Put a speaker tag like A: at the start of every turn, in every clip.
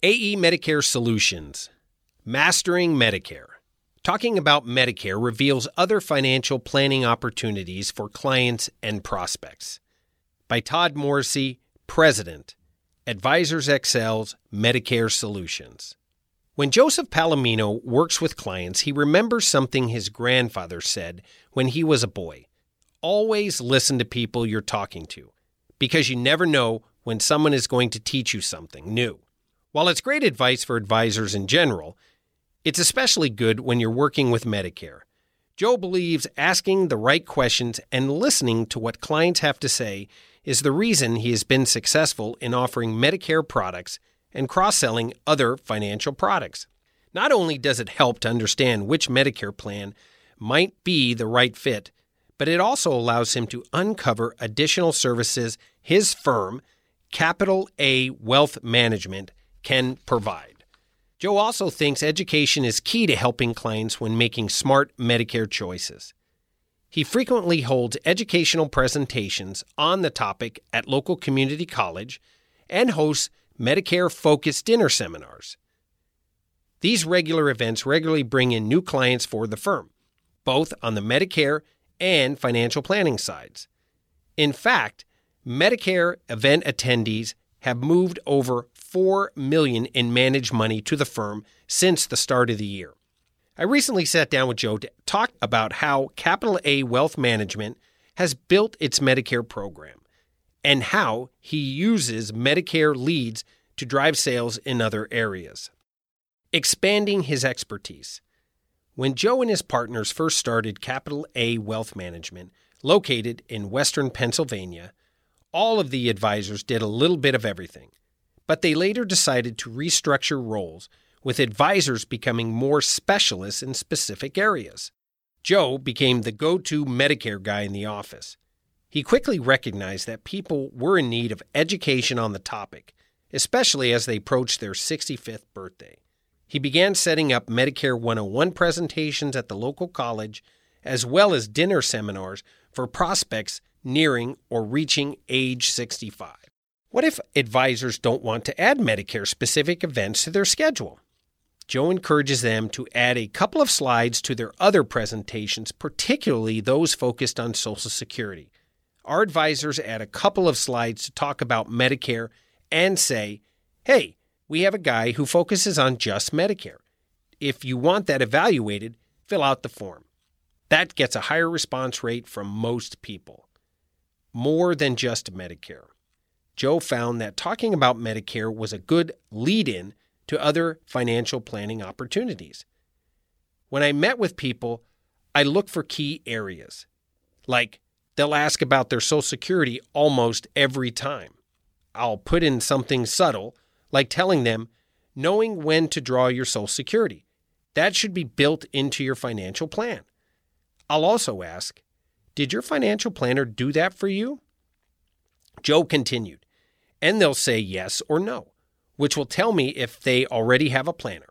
A: AE Medicare Solutions Mastering Medicare. Talking about Medicare reveals other financial planning opportunities for clients and prospects. By Todd Morrissey, President, Advisors Excel's Medicare Solutions. When Joseph Palomino works with clients, he remembers something his grandfather said when he was a boy. Always listen to people you're talking to, because you never know when someone is going to teach you something new. While it's great advice for advisors in general, it's especially good when you're working with Medicare. Joe believes asking the right questions and listening to what clients have to say is the reason he has been successful in offering Medicare products and cross selling other financial products. Not only does it help to understand which Medicare plan might be the right fit, but it also allows him to uncover additional services his firm, Capital A Wealth Management, can provide. Joe also thinks education is key to helping clients when making smart Medicare choices. He frequently holds educational presentations on the topic at local community college and hosts Medicare focused dinner seminars. These regular events regularly bring in new clients for the firm, both on the Medicare and financial planning sides. In fact, Medicare event attendees have moved over 4 million in managed money to the firm since the start of the year. I recently sat down with Joe to talk about how Capital A Wealth Management has built its Medicare program and how he uses Medicare leads to drive sales in other areas. Expanding his expertise. When Joe and his partners first started Capital A Wealth Management, located in western Pennsylvania, all of the advisors did a little bit of everything. But they later decided to restructure roles, with advisors becoming more specialists in specific areas. Joe became the go to Medicare guy in the office. He quickly recognized that people were in need of education on the topic, especially as they approached their 65th birthday. He began setting up Medicare 101 presentations at the local college, as well as dinner seminars for prospects nearing or reaching age 65. What if advisors don't want to add Medicare specific events to their schedule? Joe encourages them to add a couple of slides to their other presentations, particularly those focused on Social Security. Our advisors add a couple of slides to talk about Medicare and say, hey, we have a guy who focuses on just Medicare. If you want that evaluated, fill out the form. That gets a higher response rate from most people more than just Medicare. Joe found that talking about Medicare was a good lead in to other financial planning opportunities. When I met with people, I look for key areas. Like, they'll ask about their Social Security almost every time. I'll put in something subtle, like telling them, knowing when to draw your Social Security. That should be built into your financial plan. I'll also ask, did your financial planner do that for you? Joe continued, and they'll say yes or no, which will tell me if they already have a planner.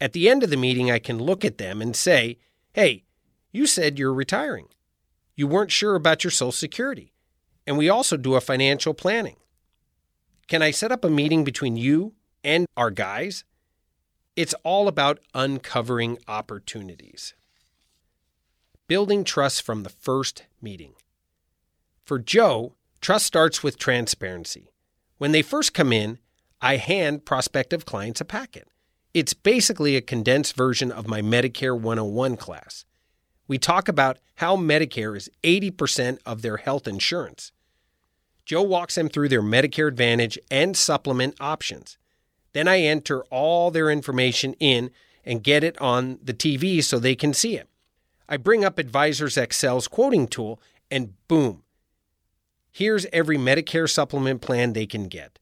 A: At the end of the meeting, I can look at them and say, hey, you said you're retiring. You weren't sure about your Social Security. And we also do a financial planning. Can I set up a meeting between you and our guys? It's all about uncovering opportunities building trust from the first meeting. For Joe, trust starts with transparency. When they first come in, I hand prospective clients a packet. It's basically a condensed version of my Medicare 101 class. We talk about how Medicare is 80% of their health insurance. Joe walks them through their Medicare Advantage and supplement options. Then I enter all their information in and get it on the TV so they can see it. I bring up Advisors Excel's quoting tool, and boom, here's every Medicare supplement plan they can get.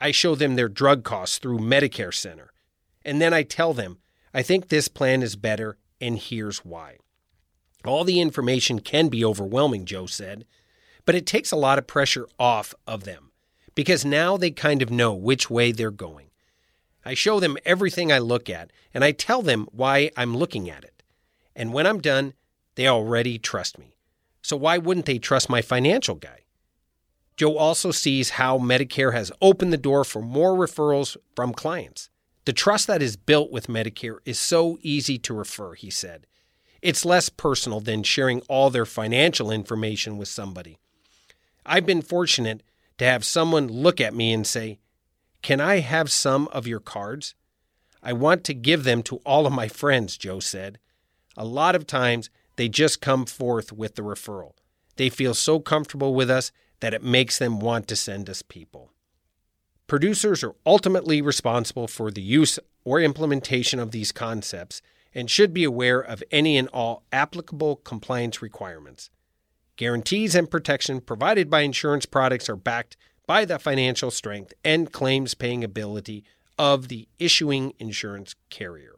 A: I show them their drug costs through Medicare Center. And then I tell them, I think this plan is better, and here's why. All the information can be overwhelming, Joe said, but it takes a lot of pressure off of them because now they kind of know which way they're going. I show them everything I look at, and I tell them why I'm looking at it. And when I'm done, they already trust me. So why wouldn't they trust my financial guy? Joe also sees how Medicare has opened the door for more referrals from clients. The trust that is built with Medicare is so easy to refer, he said. It's less personal than sharing all their financial information with somebody. I've been fortunate to have someone look at me and say, Can I have some of your cards? I want to give them to all of my friends, Joe said. A lot of times they just come forth with the referral. They feel so comfortable with us that it makes them want to send us people. Producers are ultimately responsible for the use or implementation of these concepts and should be aware of any and all applicable compliance requirements. Guarantees and protection provided by insurance products are backed by the financial strength and claims paying ability of the issuing insurance carrier.